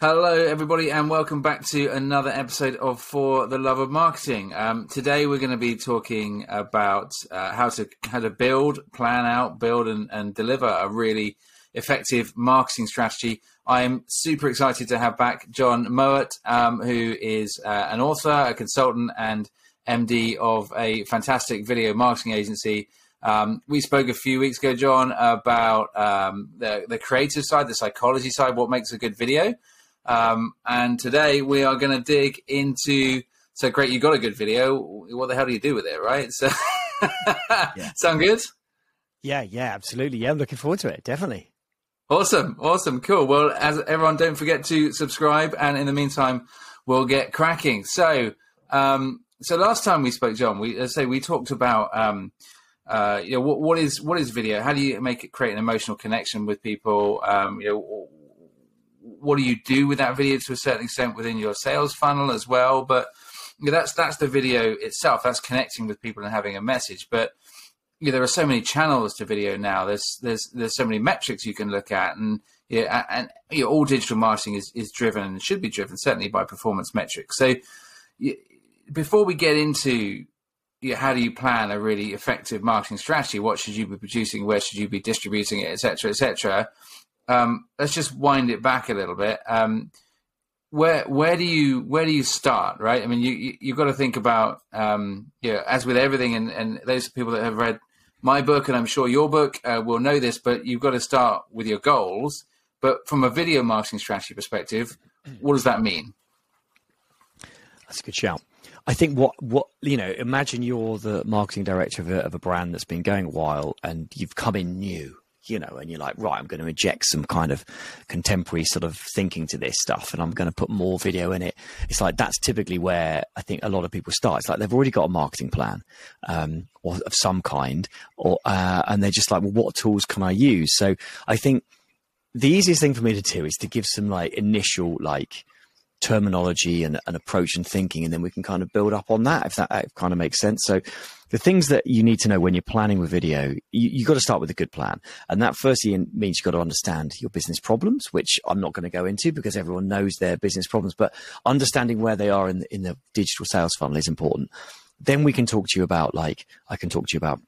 Hello, everybody, and welcome back to another episode of For the Love of Marketing. Um, today, we're going to be talking about uh, how to how to build, plan out, build, and, and deliver a really effective marketing strategy. I am super excited to have back Jon Mowat, um, who is uh, an author, a consultant, and MD of a fantastic video marketing agency. Um, we spoke a few weeks ago, Jon, about um, the, the creative side, the psychology side, what makes a good video. Um, and today we are going to dig into. So great, you got a good video. What the hell do you do with it, right? So, yeah. sound good? Yeah, yeah, absolutely. Yeah, I'm looking forward to it. Definitely. Awesome, awesome, cool. Well, as everyone, don't forget to subscribe, and in the meantime, we'll get cracking. So, um, so last time we spoke, Jon, we say we talked about. Um, uh, you know what, what is what is video? How do you make it create an emotional connection with people? Um, you know, what do you do with that video to a certain extent within your sales funnel as well? But you know, that's that's the video itself. That's connecting with people and having a message. But you know, there are so many channels to video now. There's there's there's so many metrics you can look at, and yeah, and you know, all digital marketing is is driven and should be driven certainly by performance metrics. So you, before we get into you know, how do you plan a really effective marketing strategy? What should you be producing? Where should you be distributing it, etc., etc um, let's just wind it back a little bit. Um, where where do you where do you start? Right. I mean, you, you you've got to think about um, know, as with everything, and, and those people that have read my book, and I'm sure your book uh, will know this, but you've got to start with your goals. But from a video marketing strategy perspective, what does that mean? That's a good shout. I think what what you know, imagine you're the marketing director of a, of a brand that's been going a while, and you've come in new you know, and you're like, right, I'm going to inject some kind of contemporary sort of thinking to this stuff and I'm going to put more video in it. It's like that's typically where I think a lot of people start. It's like they've already got a marketing plan um, or of some kind, or uh, and they're just like, well, what tools can I use? So I think the easiest thing for me to do is to give some like initial like terminology and an approach and thinking, and then we can kind of build up on that if that kind of makes sense. So the things that you need to know when you're planning with video, you, you got to start with a good plan. And that firstly means you've got to understand your business problems, which I'm not going to go into because everyone knows their business problems, but understanding where they are in in the digital sales funnel is important. Then we can talk to you about like, I can talk to you about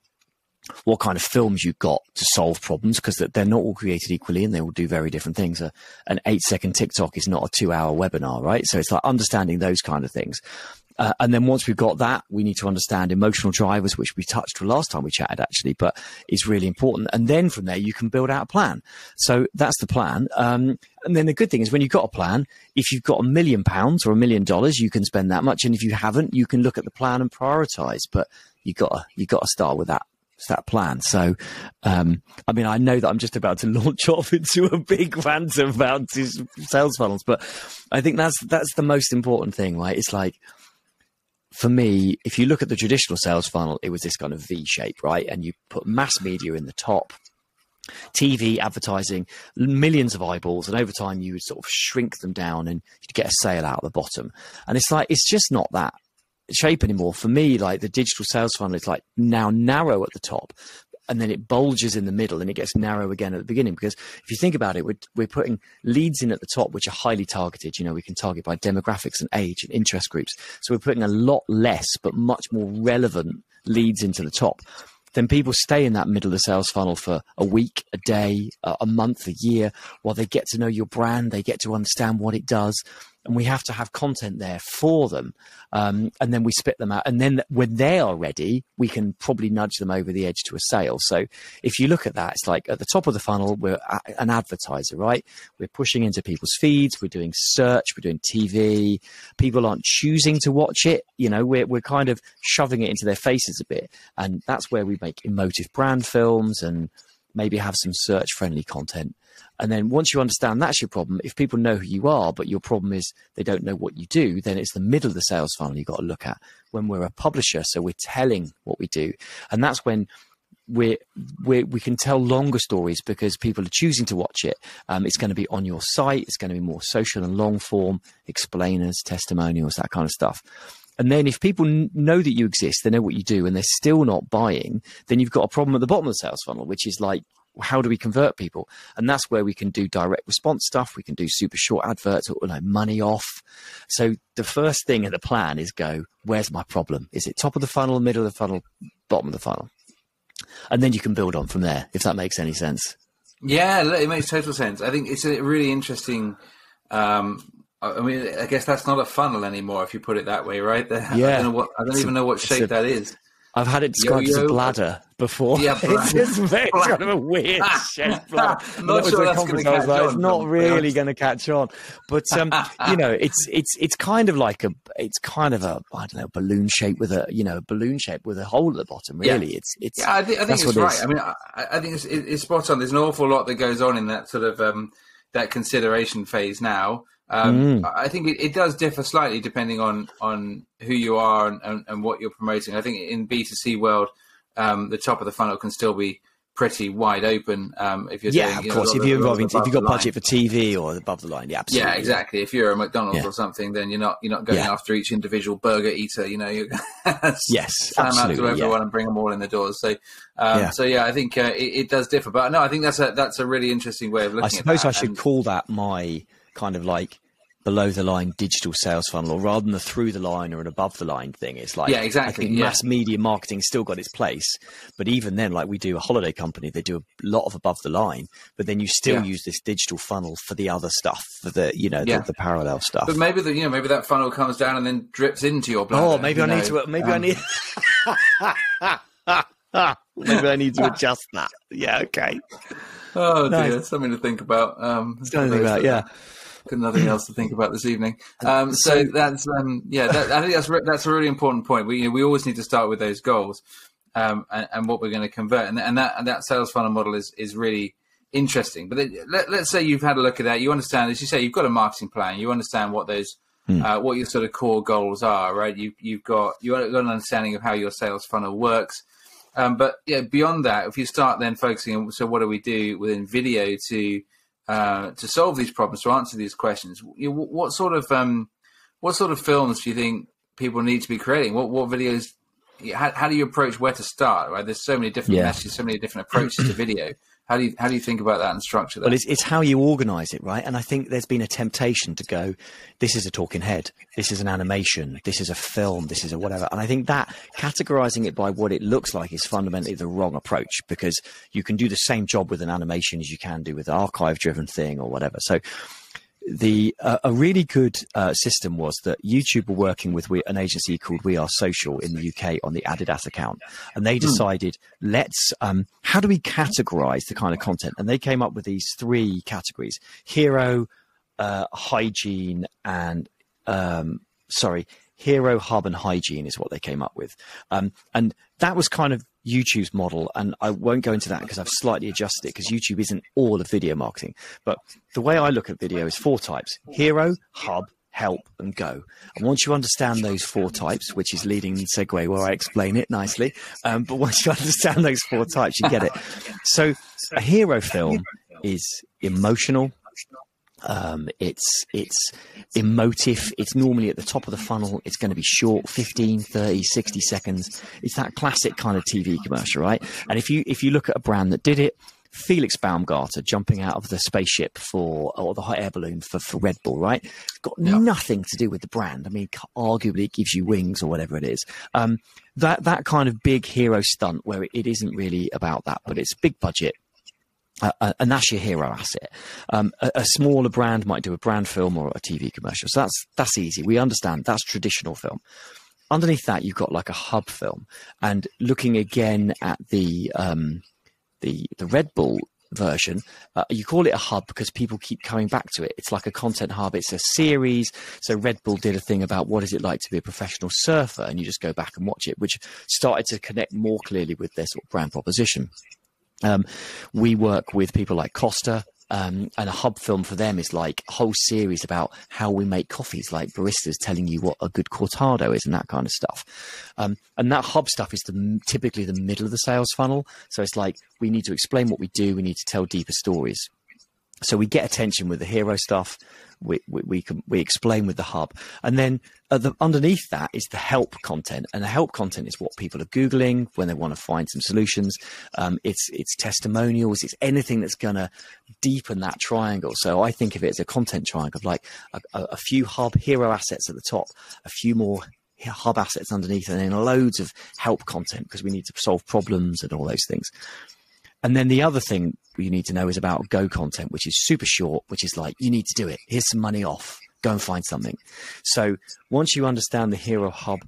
what kind of films you've got to solve problems because they're not all created equally and they will do very different things. An eight second TikTok is not a two hour webinar, right? So it's like understanding those kind of things. Uh, and then once we've got that, we need to understand emotional drivers, which we touched last time we chatted actually, but is really important. And then from there, you can build out a plan. So that's the plan. Um, and then the good thing is when you've got a plan, if you've got a million pounds or a million dollars, you can spend that much. And if you haven't, you can look at the plan and prioritize. But you got to, you got to start with that that plan. So, um, I mean, I know that I'm just about to launch off into a big rant about sales funnels, but I think that's that's the most important thing, right? It's like for me, if you look at the traditional sales funnel, it was this kind of V shape, right? And you put mass media in the top, TV advertising, millions of eyeballs, and over time you would sort of shrink them down and you'd get a sale out of the bottom. And it's like it's just not that shape anymore. For me, like the digital sales funnel is like now narrow at the top, and then it bulges in the middle and it gets narrow again at the beginning. Because if you think about it, we're, we're putting leads in at the top, which are highly targeted. You know, we can target by demographics and age and interest groups. So we're putting a lot less, but much more relevant leads into the top. Then people stay in that middle of the sales funnel for a week, a day, a month, a year, while they get to know your brand, they get to understand what it does, and we have to have content there for them. Um, and then we spit them out. And then when they are ready, we can probably nudge them over the edge to a sale. So if you look at that, it's like at the top of the funnel, we're an advertiser, right? We're pushing into people's feeds. We're doing search. We're doing TV. People aren't choosing to watch it. You know, we're, we're kind of shoving it into their faces a bit. And that's where we make emotive brand films and maybe have some search friendly content and then once you understand that's your problem, if people know who you are, but your problem is they don't know what you do, then it's the middle of the sales funnel you've got to look at when we're a publisher. So we're telling what we do. And that's when we we can tell longer stories because people are choosing to watch it. Um, it's going to be on your site. It's going to be more social and long form explainers, testimonials, that kind of stuff. And then if people know that you exist, they know what you do, and they're still not buying, then you've got a problem at the bottom of the sales funnel, which is like how do we convert people? And that's where we can do direct response stuff. We can do super short adverts or like money off. So the first thing in the plan is go, where's my problem? Is it top of the funnel, middle of the funnel, bottom of the funnel? And then you can build on from there, if that makes any sense. Yeah, it makes total sense. I think it's a really interesting. Um, I mean, I guess that's not a funnel anymore if you put it that way, right? Yeah. I don't, know what, I don't even know what shape a, that is. I've had it described Yo-yo. as a bladder before. Yeah, it's just very kind of a weird shaped bladder. Not sure that's going to catch like, on. It's not really going to catch on, but um, you know, it's it's it's kind of like a it's kind of a I don't know balloon shape with a you know a balloon shape with a hole at the bottom. Really, yeah. it's it's. Yeah, I, th- I think it's right. I mean, I, I think it's, it's, spot on. There's an awful lot that goes on in that sort of um, that consideration phase now. Um, mm. I think it, it, does differ slightly depending on on who you are and, and, and what you're promoting. I think in B2C world, um, the top of the funnel can still be pretty wide open um, if you're yeah, doing, of course. If you're involving, if you've got budget for TV or above the line, yeah, absolutely. Yeah, exactly. If you're a McDonald's Yeah. or something, then you're not you're not going Yeah. after each individual burger eater. You know, you Yes, slam out to everyone yeah. and bring them all in the doors. So, um, Yeah. so yeah, I think uh, it, it does differ. But no, I think that's a that's a really interesting way of looking. I suppose at I should And- call that my kind of like below the line digital sales funnel, or rather than the through the line or an above the line thing. It's like Yeah, exactly, I think yeah. mass media marketing still got its place, but even then, like we do a holiday company, they do a lot of above the line, but then you still Yeah. use this digital funnel for the other stuff, for the you know Yeah. the, the parallel stuff. But maybe the you know maybe that funnel comes down and then drips into your bladder. Oh, maybe I need to. Maybe I Um, need. maybe I need to adjust that. Yeah. Okay. Oh dear, something to think about. Um, Something to think about, that yeah. Got nothing else to think about this evening. Um, so, that's um, yeah. That, I think that's re- that's a really important point. We you know, we always need to start with those goals um, and, and what we're going to convert, and, and that and that sales funnel model is is really interesting. But let, let's say you've had a look at that. You understand, as you say, you've got a marketing plan. You understand what those uh, what your sort of core goals are, right? You you've got you've got an understanding of how your sales funnel works. Um, but yeah, beyond that, if you start then focusing on so what do we do within video to uh, to solve these problems, to answer these questions, you, what sort of um, what sort of films do you think people need to be creating? What what videos? How, how do you approach where to start? Right, there's so many different Yeah. messages, so many different approaches to video. How do you how do you think about that and structure that? Well, it's, it's how you organize it, right? And I think there's been a temptation to go, this is a talking head, this is an animation, this is a film, this is a whatever. And I think that categorizing it by what it looks like is fundamentally the wrong approach because you can do the same job with an animation as you can do with an archive driven thing or whatever. So, the uh, a really good uh, system was that YouTube were working with we, an agency called We Are Social in the UK on the Adidas account, and they decided let's um, how do we categorize the kind of content, and they came up with these three categories: hero, uh, hygiene, and um, sorry, hero, hub, and hygiene is what they came up with, um, and that was kind of YouTube's model, and I won't go into that because I've slightly adjusted it because YouTube isn't all of video marketing. But the way I look at video is four types: hero, hub, help, and go. And once you understand those four types, which is leading segue where I explain it nicely, um, but once you understand those four types, you get it. So a hero film is emotional, um, it's it's emotive. It's normally at the top of the funnel. It's going to be short, 15, 30, 60 seconds. It's that classic kind of TV commercial, right? And if you if you look at a brand that did it, Felix Baumgartner jumping out of the spaceship for or the hot air balloon for, for Red Bull, right? It's got nothing to do with the brand. I mean, arguably it gives you wings or whatever it is. Um, that that kind of big hero stunt where it, it isn't really about that, but it's big budget uh, and that's your hero asset. Um, a, a smaller brand might do a brand film or a TV commercial, so that's that's easy. We understand that's traditional film. Underneath that, you've got like a hub film, and looking again at the um, the the Red Bull version, uh, you call it a hub because people keep coming back to it. It's like a content hub. It's a series. So Red Bull did a thing about what is it like to be a professional surfer, and you just go back and watch it, which started to connect more clearly with their sort of brand proposition. Um, we work with people like Costa, um, and a hub film for them is like a whole series about how we make coffees, like baristas telling you what a good cortado is and that kind of stuff. Um, and that hub stuff is the, typically the middle of the sales funnel. So it's like we need to explain what we do, we need to tell deeper stories. So we get attention with the hero stuff. We, we, we can we explain with the hub, and then the, underneath that is the help content, and the help content is what people are googling when they want to find some solutions. Um, it's it's testimonials, it's anything that's going to deepen that triangle. So I think of it as a content triangle, like a, a, a few hub hero assets at the top, a few more hub assets underneath, and then loads of help content because we need to solve problems and all those things. And then the other thing you need to know is about Go content, which is super short, which is like, you need to do it. Here's some money off. Go and find something. So once you understand the Hero Hub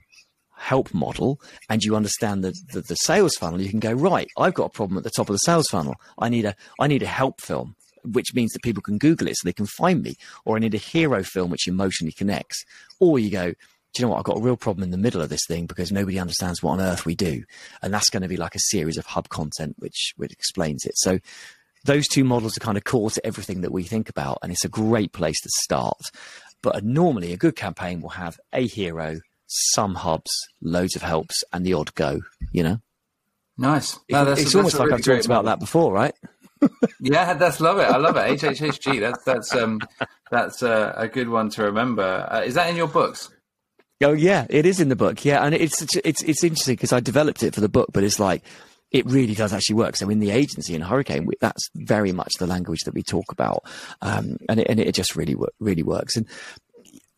help model and you understand the, the, the sales funnel, you can go, right, I've got a problem at the top of the sales funnel. I need a, I need a help film which means that people can Google it so they can find me, or I need a hero film which emotionally connects. Or you go, do you know what? I've got a real problem in the middle of this thing because nobody understands what on earth we do. And that's going to be like a series of hub content which, which explains it. So those two models are kind of core to everything that we think about. And it's a great place to start. But normally a good campaign will have a hero, some hubs, loads of helps, and the odd go, you know? Nice. No, it's, it's almost like really I've talked about that before, right? yeah, that's love it. I love it. HHHG. That's that's um that's uh, a good one to remember. Uh, is that in your books? Oh yeah, it is in the book. Yeah, and it's it's it's interesting because I developed it for the book, but it's like it really does actually work. So in the agency in Hurricane, that's very much the language that we talk about, um, and it, and it just really really works. And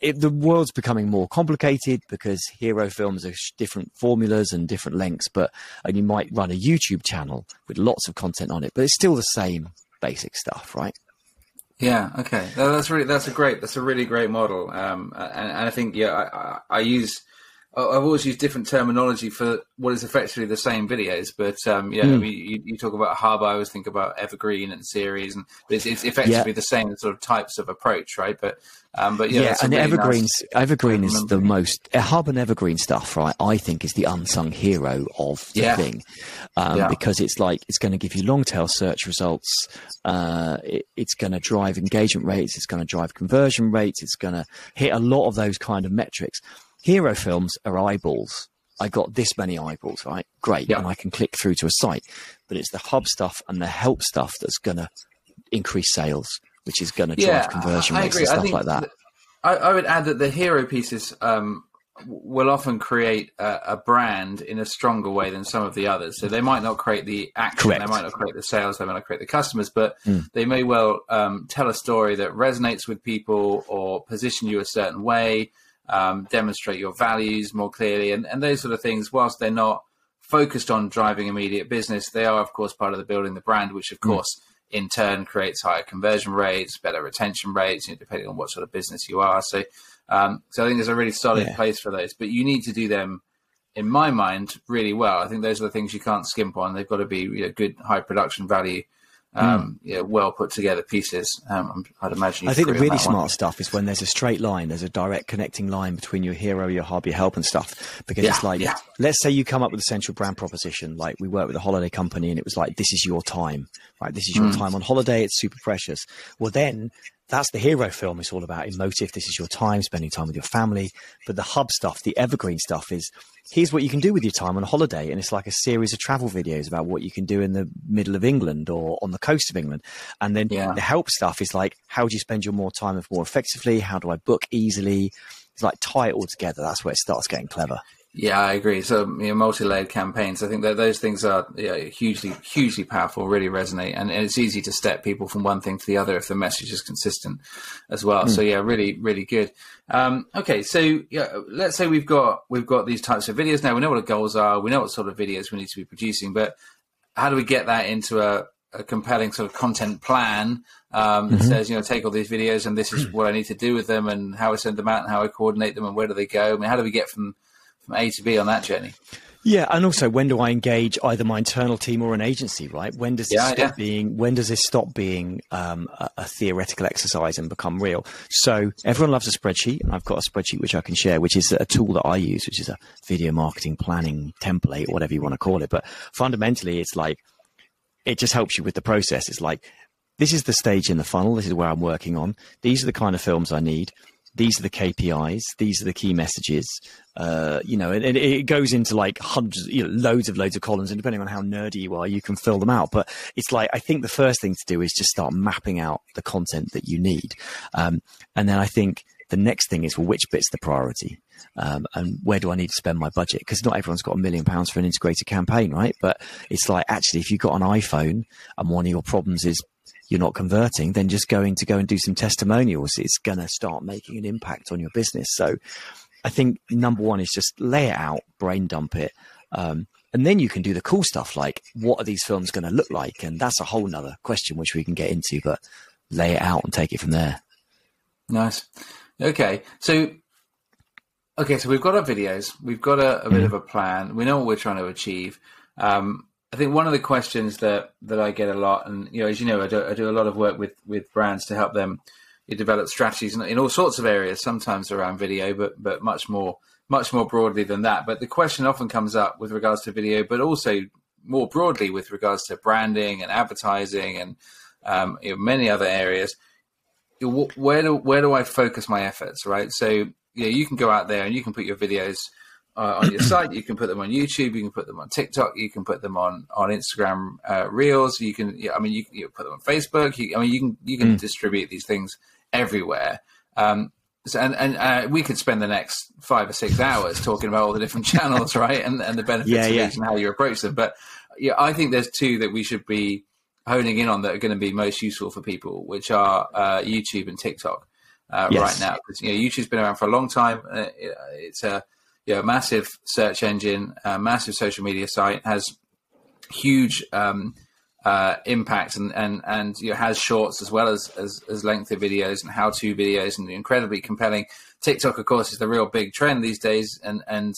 it, the world's becoming more complicated because hero films are different formulas and different lengths. But and you might run a YouTube channel with lots of content on it, but it's still the same basic stuff, right? Yeah. Okay. that's really that's a great that's a really great model. Um, and, and I think yeah, I, I, I, use I've always used different terminology for what is effectively the same videos. But um, yeah, mm. I mean, you, you, talk about hub. I always think about evergreen and series, and it's, it's effectively yeah. the same sort of types of approach, right? But um, but yeah, yeah and really evergreens nice evergreen is the most hub and evergreen stuff, right? I think is the unsung hero of the yeah. thing um, yeah. because it's like it's going to give you long tail search results. Uh, it, it's going to drive engagement rates. It's going to drive conversion rates. It's going to hit a lot of those kind of metrics. Hero films are eyeballs. I got this many eyeballs, right? Great. Yeah. And I can click through to a site. But it's the hub stuff and the help stuff that's going to increase sales which is going to drive yeah, conversion rates and stuff like that. I, I, would add that the hero pieces um, will often create a, a, brand in a stronger way than some of the others. So they might not create the action, Correct. they might not create the sales, they might not create the customers, but mm. they may well um, tell a story that resonates with people or position you a certain way, um, demonstrate your values more clearly, and, and those sort of things. Whilst they're not focused on driving immediate business, they are, of course, part of the building the brand, which, of mm. course, in turn creates higher conversion rates, better retention rates, you know, depending on what sort of business you are. So, um, so I think there's a really solid yeah. place for those, but you need to do them, in my mind, really well. I think those are the things you can't skimp on. They've got to be you know, good, high production value um, mm. well put together pieces. Um, I'd imagine. I think the really smart one. stuff is when there's a straight line, there's a direct connecting line between your hero, your hobby, your help, and stuff. Because yeah, it's like, yeah. let's say you come up with a central brand proposition, like we work with a holiday company, and it was like, this is your time, right? This is your mm. time on holiday. It's super precious. Well, then that's the hero film. It's all about emotive. This is your time, spending time with your family. But the hub stuff, the evergreen stuff is here's what you can do with your time on a holiday. And it's like a series of travel videos about what you can do in the middle of England or on the coast of England. And then yeah. the help stuff is like, how do you spend your more time more effectively? How do I book easily? It's like tie it all together. That's where it starts getting clever. Yeah, I agree. So, you know, multi-layered campaigns. I think that those things are yeah, hugely, hugely powerful. Really resonate, and, and, it's easy to step people from one thing to the other if the message is consistent as well. Mm. So, yeah, really, really good. Um, okay, so yeah, let's say we've got we've got these types of videos now. We know what the goals are. We know what sort of videos we need to be producing, but how do we get that into a, a compelling sort of content plan um, that mm-hmm. says, you know, take all these videos and this is what I need to do with them and how I send them out and how I coordinate them and where do they go? I mean, how do we get from from A to B on that journey. Yeah, and also when do I engage either my internal team or an agency? Right? When does this yeah, stop yeah. being? When does this stop being um, a, a, theoretical exercise and become real? So everyone loves a spreadsheet, and I've got a spreadsheet which I can share, which is a tool that I use, which is a video marketing planning template, whatever you want to call it. But fundamentally, it's like it just helps you with the process. It's like this is the stage in the funnel. This is where I'm working on. These are the kind of films I need these are the KPIs, these are the key messages, uh, you know, and, and, it goes into like hundreds, you know, loads of loads of columns, and depending on how nerdy you are, you can fill them out. But it's like I think the first thing to do is just start mapping out the content that you need, um, and then I think the next thing is well, which bit's the priority, um, and where do I need to spend my budget? Because not everyone's got a million pounds for an integrated campaign, right? But it's like actually, if you've got an iPhone and one of your problems is you're not converting, then just going to go and do some testimonials, it's going to start making an impact on your business. So I think number one is just lay it out, brain dump it. Um, and then you can do the cool stuff like what are these films going to look like? And that's a whole nother question, which we can get into, but lay it out and take it from there. Nice. Okay. So, okay. So we've got our videos, we've got a, a bit mm. of a plan. We know what we're trying to achieve. Um, I think one of the questions that, that I get a lot, and you know, as you know, I do, I do a lot of work with, with brands to help them develop strategies in, in all sorts of areas. Sometimes around video, but but much more much more broadly than that. But the question often comes up with regards to video, but also more broadly with regards to branding and advertising and um, you know, many other areas. Where do where do I focus my efforts? Right, so yeah, you can go out there and you can put your videos uh, on your site. You can put them on YouTube. You can put them on TikTok. You can put them on on Instagram uh, Reels. You can, yeah, I mean, you, you put them on Facebook. You, I mean, you can you can mm. distribute these things everywhere. Um, so, and and uh, we could spend the next five or six hours talking about all the different channels, right, and and the benefits yeah, of yeah. each and how you approach them. But yeah, I think there's two that we should be honing in on that are going to be most useful for people, which are uh, YouTube and TikTok uh, yes. right now. Because you know, YouTube's been around for a long time. Uh, it's a you know, massive search engine, massive social media site, has huge um, uh, impact and and and you know, has shorts as well as, as as lengthy videos and how to videos and incredibly compelling. TikTok, of course, is the real big trend these days, and and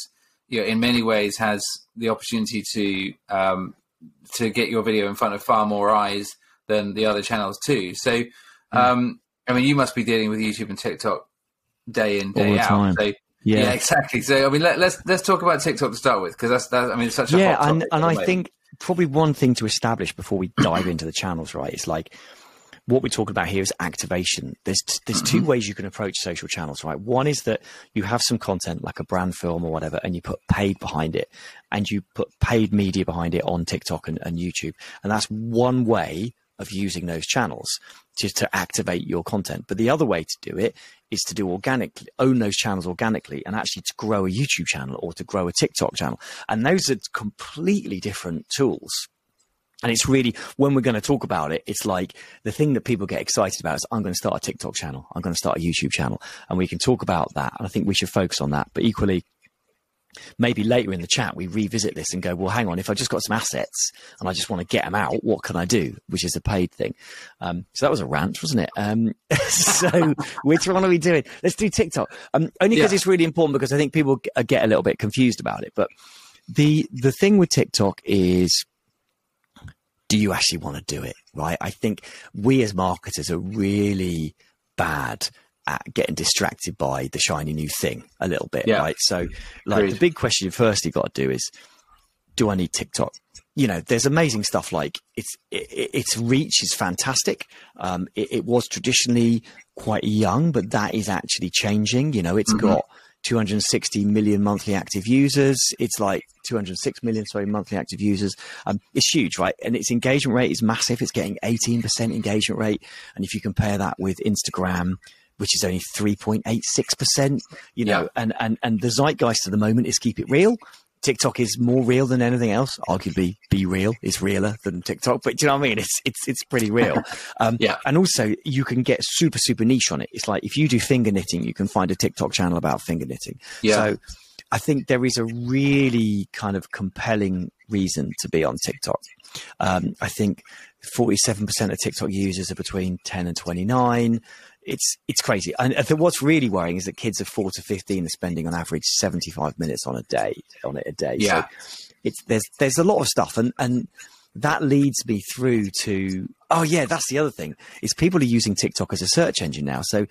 you know, in many ways has the opportunity to um, to get your video in front of far more eyes than the other channels too. So, hmm. um, I mean, you must be dealing with YouTube and TikTok day in day out. Time. So yeah. yeah, exactly. So I mean, let, us let's, let's talk about TikTok to start with because that's that. I mean, it's such a yeah, and and I think probably one thing to establish before we dive into the channels, right? It's like what we're talking about here is activation. There's there's two mm-hmm. ways you can approach social channels, right? One is that you have some content like a brand film or whatever, and you put paid behind it, and you put paid media behind it on TikTok and, and YouTube, and that's one way of using those channels to, to activate your content. But the other way to do it is to do organically, own those channels organically and actually to grow a YouTube channel or to grow a TikTok channel. And those are completely different tools. And it's really, when we're going to talk about it, it's like the thing that people get excited about is I'm going to start a TikTok channel. I'm going to start a YouTube channel and we can talk about that. And I think we should focus on that. But equally, maybe later in the chat we revisit this and go, well, hang on, if I just got some assets and I just want to get them out, what can I do? Which is a paid thing. Um, so that was a rant, wasn't it? Um, so which one are we doing? Let's do TikTok. Um, only because yeah. it's really important because I think people get a little bit confused about it. But the the thing with TikTok is, do you actually want to do it? Right? I think we as marketers are really bad at getting distracted by the shiny new thing a little bit, yeah. right? So, like, Agreed. the big question you firstly got to do is, do I need TikTok? You know, there's amazing stuff like its it, its reach is fantastic. Um, it, it, was traditionally quite young, but that is actually changing. You know, it's mm-hmm. got 260 million monthly active users. It's like 206 million, sorry, monthly active users. Um, it's huge, right? And its engagement rate is massive. It's getting 18% engagement rate. And if you compare that with Instagram, which is only 3.86%, you know, yeah. and, and, and the zeitgeist at the moment is keep it real. TikTok is more real than anything else. Arguably, BeReal is realer than TikTok, but do you know what I mean? It's it's it's pretty real. Um, yeah. And also, you can get super super niche on it. It's like if you do finger knitting, you can find a TikTok channel about finger knitting. Yeah. So, I think there is a really kind of compelling reason to be on TikTok. Um, I think 47% of TikTok users are between 10 and 29 it's it's crazy. And what's really worrying is that kids of four to fifteen are spending on average seventy five minutes on a day on it a day. Yeah, so it's there's there's a lot of stuff, and and that leads me through to oh yeah, that's the other thing is people are using TikTok as a search engine now. So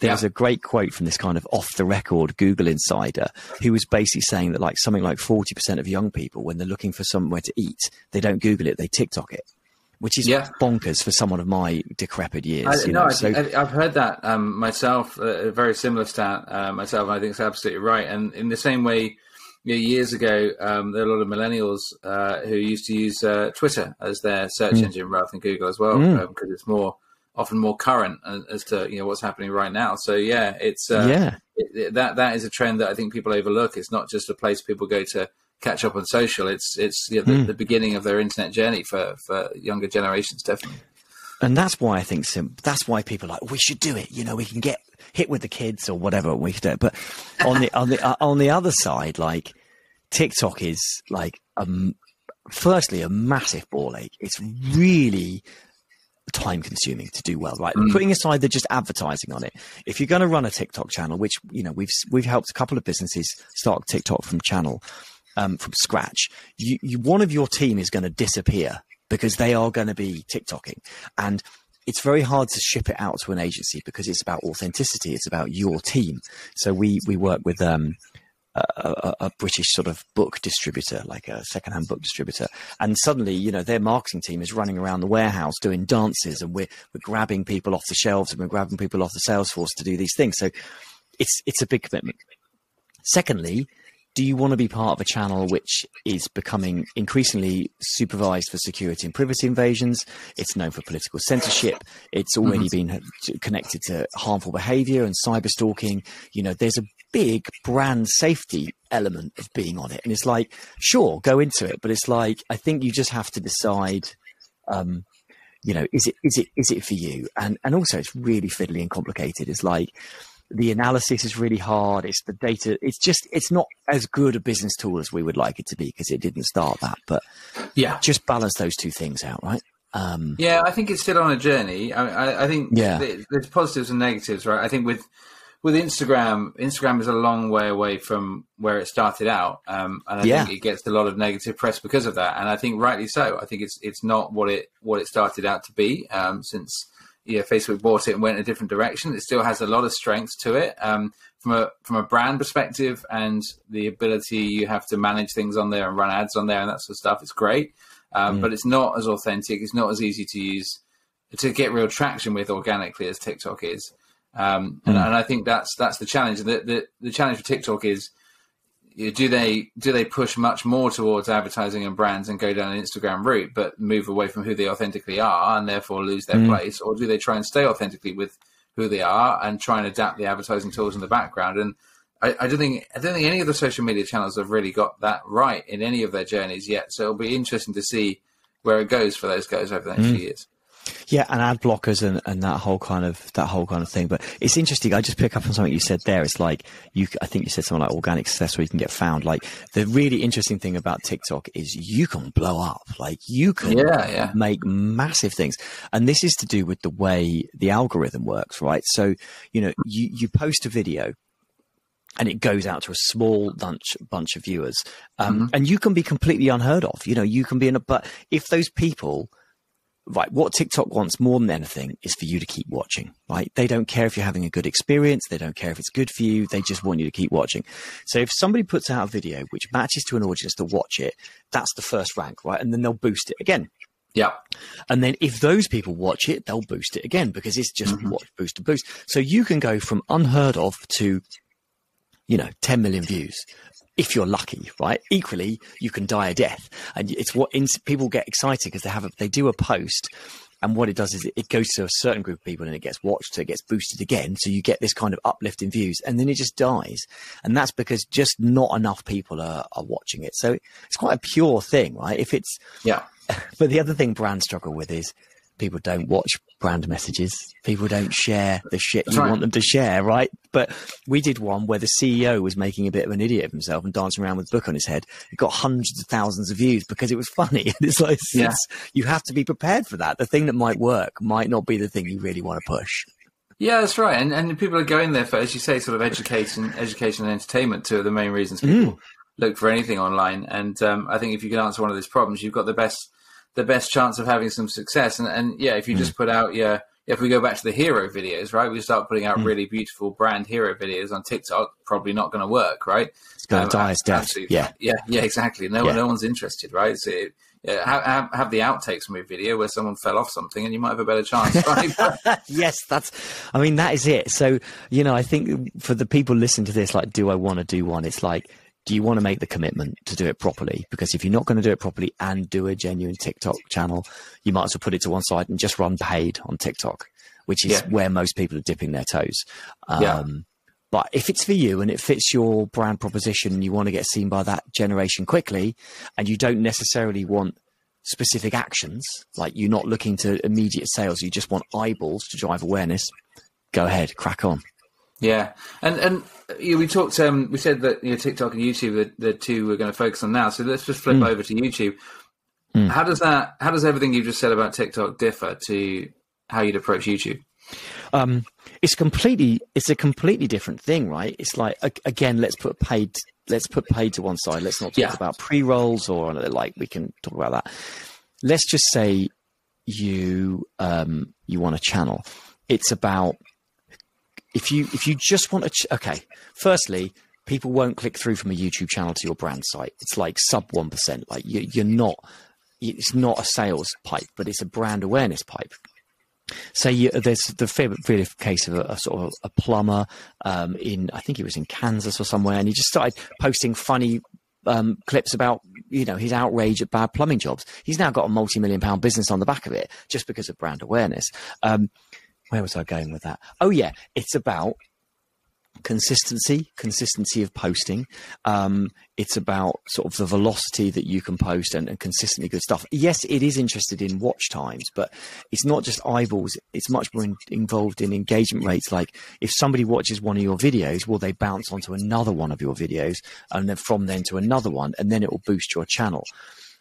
there's yeah. a great quote from this kind of off the record Google insider who was basically saying that like something like forty percent of young people when they're looking for somewhere to eat, they don't Google it, they TikTok it which is Yeah. bonkers for someone of my decrepit years. I, you no, know, I, so I, I've heard that um, myself, uh, a very similar stat uh, myself, and I think it's absolutely right. And in the same way, you know, years ago, um, there are a lot of millennials uh, who used to use uh, Twitter as their search Mm. engine rather than Google as well, because it's more often more current as, as to you know what's happening right now. So yeah, it's uh, yeah, it, it- that that is a trend that I think people overlook. It's not just a place people go to catch up on social. It's it's you know, the, the beginning of their internet journey for for younger generations, definitely. and that's why I think sim- that's why people are like we should do it. You know, we can get hit with the kids or whatever we could do. it. But on the on the uh, on the other side, like TikTok is like um, firstly a massive ball ache. It's really time consuming to do well right putting aside the just advertising on it if you're going to run a tiktok channel which you know we've we've helped a couple of businesses start tiktok from channel um, from scratch you, you one of your team is going to disappear because they are going to be tiktoking and it's very hard to ship it out to an agency because it's about authenticity it's about your team so we we work with um a, a, a British sort of book distributor, like a secondhand book distributor, and suddenly, you know, their marketing team is running around the warehouse doing dances, and we're we're grabbing people off the shelves and we're grabbing people off the Salesforce to do these things. So it's it's a big commitment. Secondly, do you want to be part of a channel which is becoming increasingly supervised for security and privacy invasions? It's known for political censorship. It's already been connected to harmful behavior and cyber stalking. You know, there's a big brand safety element of being on it. And it's like, sure, go into it. But it's like, I think you just have to decide, um, you know, is it, is it, is it for you? And, and also it's really fiddly and complicated. It's like, the analysis is really hard. It's the data. It's just, it's not as good a business tool as we would like it to be because it didn't start that. But Yeah, just balance those two things out, right? Um, Yeah, I think it's still on a journey. I, I, I think Yeah. th- there's positives and negatives, right? I think with with Instagram, Instagram is a long way away from where it started out, um, and I Yeah. think it gets a lot of negative press because of that. And I think rightly so. I think it's it's not what it what it started out to be. Um, since yeah, Facebook bought it and went a different direction, it still has a lot of strength to it. Um, from a from a brand perspective and the ability you have to manage things on there and run ads on there and that sort of stuff, it's great. Um, But it's not as authentic. It's not as easy to use to get real traction with organically as TikTok is. Um, and, and I think that's that's the challenge. The, the the challenge for TikTok is do they do they push much more towards advertising and brands and go down an Instagram route, but move away from who they authentically are and therefore lose their hmm. place, or do they try and stay authentically with who they are and try and adapt the advertising tools in the background? And I, I don't think I don't think any of the social media channels have really got that right in any of their journeys yet. So it'll be interesting to see where it goes for those guys over the next hmm. few years. Yeah, and ad blockers and, and that whole kind of that whole kind of thing. But it's interesting. I just pick up on something you said there. It's like you. I think you said something like organic success where you can get found. Like the really interesting thing about TikTok is you can blow up. Like you can Yeah, yeah. make massive things, and this is to do with the way the algorithm works, right? So you know, you you post a video and it goes out to a small bunch bunch of viewers, um, and you can be completely unheard of. You know, you can be in a but if those people right what tiktok wants more than anything is for you to keep watching right? They don't care if you're having a good experience. They don't care if it's good for you. They just want you to keep watching. So if somebody puts out a video which matches to an audience to watch it that's the first rank right? And then they'll boost it again. Yeah, and then if those people watch it they'll boost it again because it's just mm-hmm. watch boost to boost. So you can go from unheard of to you know 10 million views if you're lucky, right? Equally, you can die a death, and it's what in, people get excited because they have a, they do a post, and what it does is it, goes to a certain group of people and it gets watched, so it gets boosted again, so you get this kind of uplift in views, and then it just dies, and that's because just not enough people are, are watching it. So it's quite a pure thing, right? If it's yeah. but the other thing brands struggle with is people don't watch brand messages. People don't share the shit you right. want them to share, right? But we did one where the CEO was making a bit of an idiot of himself and dancing around with a book on his head. It got hundreds of thousands of views because it was funny. And it's like, it's- you have to be prepared for that. The thing that might work might not be the thing you really want to push. Yeah, that's right. And and people are going there for, as you say, sort of education, education and entertainment. Two of the main reasons people look for anything online. And um, I think if you can answer one of these problems, you've got the best the best chance of having some success. And and yeah, if you just put out your if we go back to the hero videos, right? We start putting out really beautiful brand hero videos on TikTok. Probably not going to work, right? It's going Um, to die as death. absolutely. Yeah. yeah, yeah, exactly. No, Yeah. no one's interested, right? So yeah, have, have the outtakes from a video where someone fell off something, and you might have a better chance. Right? yes, that's. I mean, that is it. So you know, I think for the people listening to this, like, do I want to do one? It's like do you want to make the commitment to do it properly? Because if you're not going to do it properly and do a genuine TikTok channel, you might as well put it to one side and just run paid on TikTok, which is yeah. where most people are dipping their toes. Um, yeah. But if it's for you and it fits your brand proposition and you want to get seen by that generation quickly and you don't necessarily want specific actions, like you're not looking to immediate sales, you just want eyeballs to drive awareness, go ahead, crack on. Yeah, and and you know, we talked. Um, we said that you know TikTok and YouTube are the two we're going to focus on now. So let's just flip mm. over to YouTube. Mm. How does that? How does everything you've just said about TikTok differ to how you'd approach YouTube? Um, it's completely. It's a completely different thing, right? It's like again, let's put paid. Let's put paid to one side. Let's not talk yeah. about pre rolls or like we can talk about that. Let's just say you um, you want a channel. It's about if you if you just want to ch- okay firstly people won't click through from a youtube channel to your brand site it's like sub 1% like you, you're not it's not a sales pipe but it's a brand awareness pipe say you, there's the favorite case of a, a, sort of a plumber um, in I think he was in Kansas or somewhere, and he just started posting funny um, clips about you know his outrage at bad plumbing jobs. He's now got a multi-million pound business on the back of it just because of brand awareness. Um, where was I going with that? Oh yeah, it's about consistency, consistency of posting. Um, it's about sort of the velocity that you can post and, and, consistently good stuff. Yes, it is interested in watch times, but it's not just eyeballs. It's much more in, involved in engagement rates. Like if somebody watches one of your videos, will they bounce onto another one of your videos and then from then to another one, and then it will boost your channel.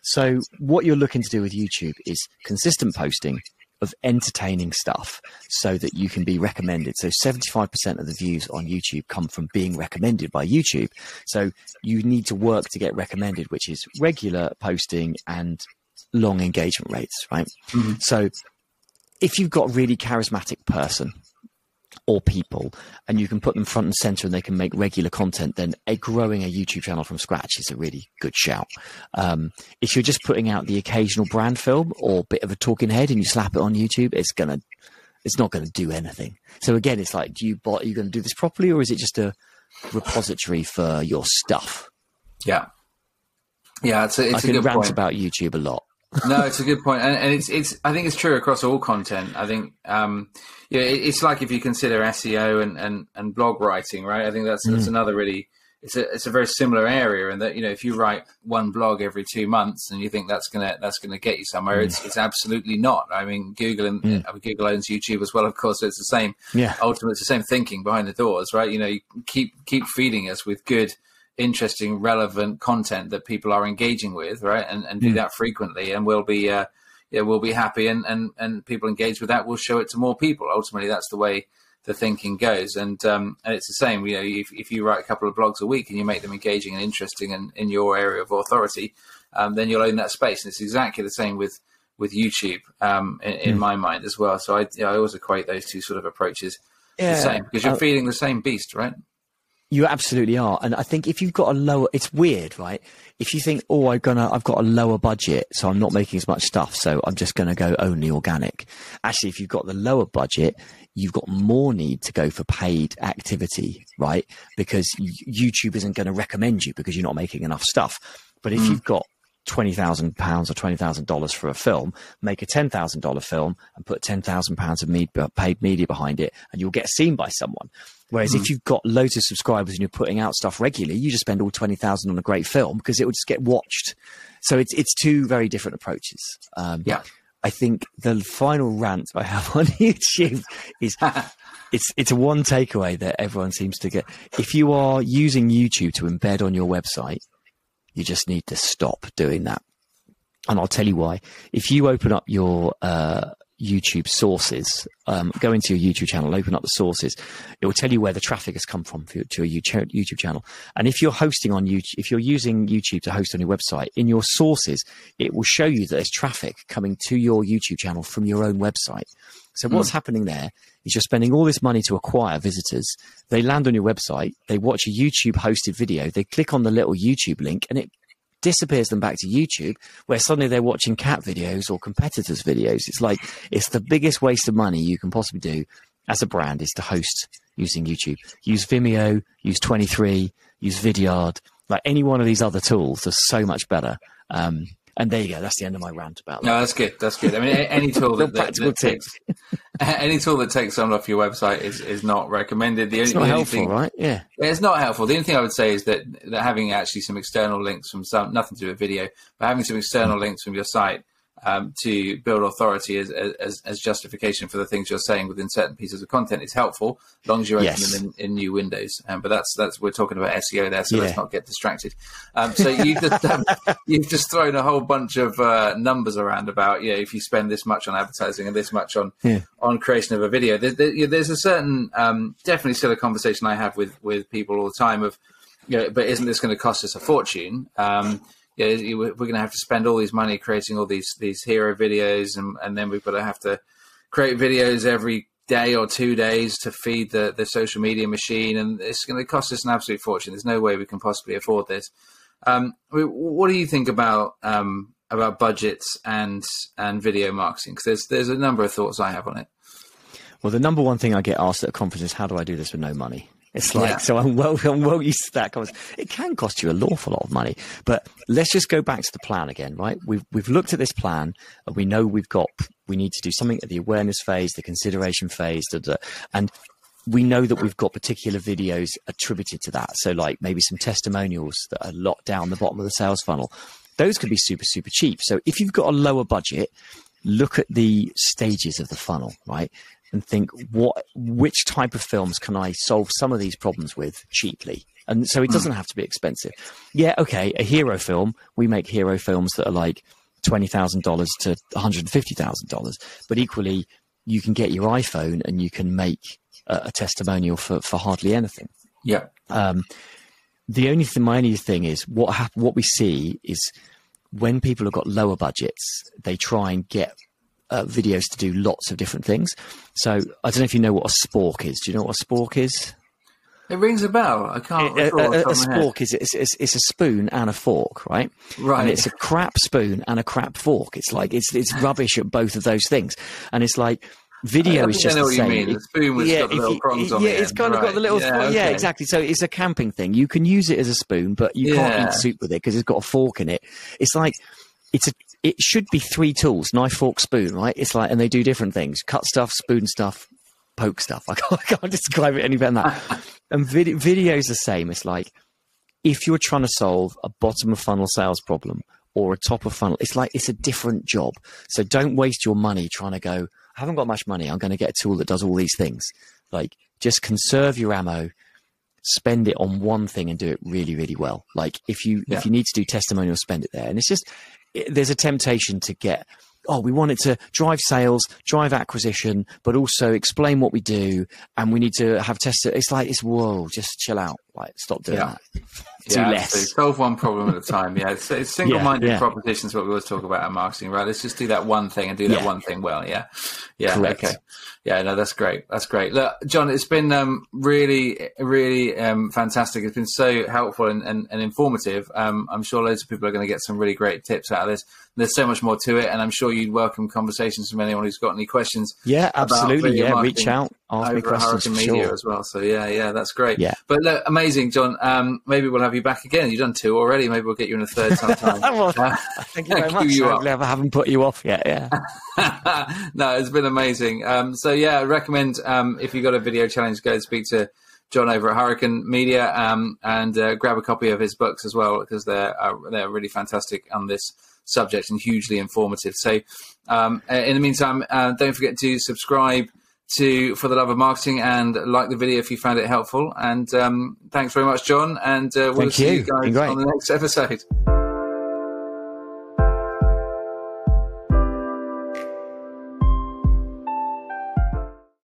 So what you're looking to do with YouTube is consistent posting, of entertaining stuff so that you can be recommended. So 75% of the views on YouTube come from being recommended by YouTube. So you need to work to get recommended, which is regular posting and long engagement rates, right? Mm-hmm. So if you've got a really charismatic person or people and you can put them front and center and they can make regular content, then a growing a YouTube channel from scratch is a really good shout. Um, if you're just putting out the occasional brand film or bit of a talking head and you slap it on YouTube, it's gonna, it's not going to do anything. So again, it's like, do you, are you going to do this properly or is it just a repository for your stuff? Yeah. Yeah, it's a, it's I can rant point. about YouTube a lot no, it's a good point, and, and, it's it's. I think it's true across all content. I think, um, yeah, it, it's like if you consider SEO and, and, and blog writing, right? I think that's that's mm. another really. It's a it's a very similar area, and that you know if you write one blog every two months and you think that's gonna that's gonna get you somewhere, mm. it's it's absolutely not. I mean, Google and mm. uh, Google owns YouTube as well, of course. So it's the same. Yeah. Ultimately, it's the same thinking behind the doors, right? You know, you keep keep feeding us with good interesting, relevant content that people are engaging with, right? And and do mm. that frequently, and we'll be uh, yeah, we'll be happy, and and and people engage with that. We'll show it to more people. Ultimately, that's the way the thinking goes, and um, and it's the same. You know, if if you write a couple of blogs a week and you make them engaging and interesting and in your area of authority, um, then you'll own that space. And it's exactly the same with with YouTube um, in, in mm. my mind as well. So I, you know, I always equate those two sort of approaches yeah, the same because you're uh, feeding the same beast, right? You absolutely are, and I think if you've got a lower, it's weird, right? If you think, oh, I'm gonna, I've got a lower budget, so I'm not making as much stuff, so I'm just gonna go only organic. Actually, if you've got the lower budget, you've got more need to go for paid activity, right? Because YouTube isn't going to recommend you because you're not making enough stuff. But if mm. you've got twenty thousand pounds or twenty thousand dollars for a film, make a ten thousand dollar film and put ten thousand pounds of paid media behind it, and you'll get seen by someone. Whereas mm. if hmm. you've got loads of subscribers and you're putting out stuff regularly, you just spend all twenty thousand on a great film because it will just get watched. So it's it's two very different approaches. Um, yeah. I think the final rant I have on YouTube is it's it's a one takeaway that everyone seems to get. If you are using YouTube to embed on your website, you just need to stop doing that. And I'll tell you why. If you open up your uh, YouTube sources. Um, go into your YouTube channel, open up the sources. It will tell you where the traffic has come from to your YouTube channel. And if you're hosting on YouTube, if you're using YouTube to host on your website, in your sources, it will show you that there's traffic coming to your YouTube channel from your own website. So what's mm. happening there is you're spending all this money to acquire visitors. They land on your website, they watch a YouTube hosted video, they click on the little YouTube link, and it disappears them back to YouTube, where suddenly they're watching cat videos or competitors' videos. It's like it's the biggest waste of money you can possibly do as a brand is to host using YouTube. Use Vimeo, use 23, use Vidyard. Like any one of these other tools are so much better. Um, and there you go. That's the end of my rant about that. No, that's good. That's good. I mean, any tool that, that, practical that takes any tool that takes someone off your website is, is not recommended. The It's only, not helpful, thing, right? Yeah. It's not helpful. The only thing I would say is that, that having actually some external links from some, nothing to do with video, but having some external links from your site um, to build authority as, as, as justification for the things you're saying within certain pieces of content is helpful, as long as you open Yes. them in, in new windows. Um, but that's that's we're talking about SEO there, so let's not get distracted. Um, so you just um, you've just thrown a whole bunch of uh, numbers around about yeah, if you spend this much on advertising and this much on Yeah. on creation of a video. There, there, yeah, there's a certain, um, definitely still a conversation I have with with people all the time of, you know, but isn't this going to cost us a fortune? You- we're going to have to spend all these money creating all these these hero videos, and, and then we've got to have to create videos every day or two days to feed the the social media machine, and it's going to cost us an absolute fortune. There's no way we can possibly afford this. Um, what do you think about um, about budgets and and video marketing? Because there's there's a number of thoughts I have on it. Well, the number one thing I get asked at a conference is, how do I do this with no money? It's like, Yeah. so I'm well, I'm well used to that. It can cost you a lawful lot of money, but let's just go back to the plan again, right? We've, we've looked at this plan and we know we've got, we need to do something at the awareness phase, the consideration phase, da, da, and we know that we've got particular videos attributed to that. So like maybe some testimonials that are locked down the bottom of the sales funnel. Those could be super, super cheap. So if you've got a lower budget, look at the stages of the funnel, right? And think what which type of films can I solve some of these problems with cheaply? And so it doesn't have to be expensive. Yeah, okay, a hero film, we make hero films that are like twenty thousand dollars to one hundred fifty thousand dollars. But equally, you can get your iPhone and you can make a, a testimonial for, for hardly anything Yeah, um, the only thing, my only thing is what hap- what we see is when people have got lower budgets, they try and get uh, videos to do lots of different things. So I don't know if you know what a spork is. Do you know what a spork is? it rings a bell. I can't. A, a, a top head. spork is it's, it's, it's a spoon and a fork, right? Right. And it's a crap spoon and a crap fork. It's like it's it's rubbish at both of those things, and it's like video is think I just know what you mean. The spoon with got the little you- prongs on yeah, it's kind of got the little Yeah, spoon. Yeah, exactly. So it's a camping thing. You can use it as a spoon, but you Yeah. can't eat soup with it because it's got a fork in it. It's like it's a. It should be three tools: knife, fork, spoon. Right? It's like, and they do different things: cut stuff, spoon stuff, poke stuff. I can't, I can't describe it any better than that. and vid- video's the same. It's like if you're trying to solve a bottom of funnel sales problem or a top of funnel, it's like it's a different job. So don't waste your money trying to go, I haven't got much money. I'm going to get a tool that does all these things. Like just conserve your ammo, spend it on one thing and do it really, really well. Like if you, Yeah. if you need to do testimonial spend it there. And it's just, it, there's a temptation to get, oh, we want it to drive sales, drive acquisition, but also explain what we do. And we need to have test. It's like, it's whoa, just chill out. Like stop doing Yeah. that. Do yeah, less. absolutely. Solve one problem at a time. Yeah, it's, it's single-minded Yeah, yeah. proposition is what we always talk about in marketing, right? Let's just do that one thing and do that one thing well. Yeah, yeah, Correct. okay, yeah. No, that's great. That's great. Look, Jon, it's been um, really, really um, fantastic. It's been so helpful and, and, and informative. Um, I'm sure loads of people are going to get some really great tips out of this. There's so much more to it, and I'm sure you'd welcome conversations from anyone who's got any questions. Yeah, absolutely. Yeah, reach out, ask over at Hurricane Media sure. as well. So yeah, yeah, that's great. Yeah. But look, amazing, Jon. Um, maybe we'll have you back again. You've done two already. Maybe we'll get you in a third sometime. well, Uh, thank you very much. you I haven't put you off yet. Yeah. no, it's been amazing. Um, so yeah, I recommend um, if you've got a video challenge, go and speak to Jon over at Hurricane Media um, and uh, grab a copy of his books as well because they're uh, they're really fantastic on this subject and hugely informative. So um, uh, in the meantime, uh, don't forget to subscribe to For the Love of Marketing and like the video if you found it helpful. And um, thanks very much, Jon. And uh, we'll Thank see you you. Guys on the next episode.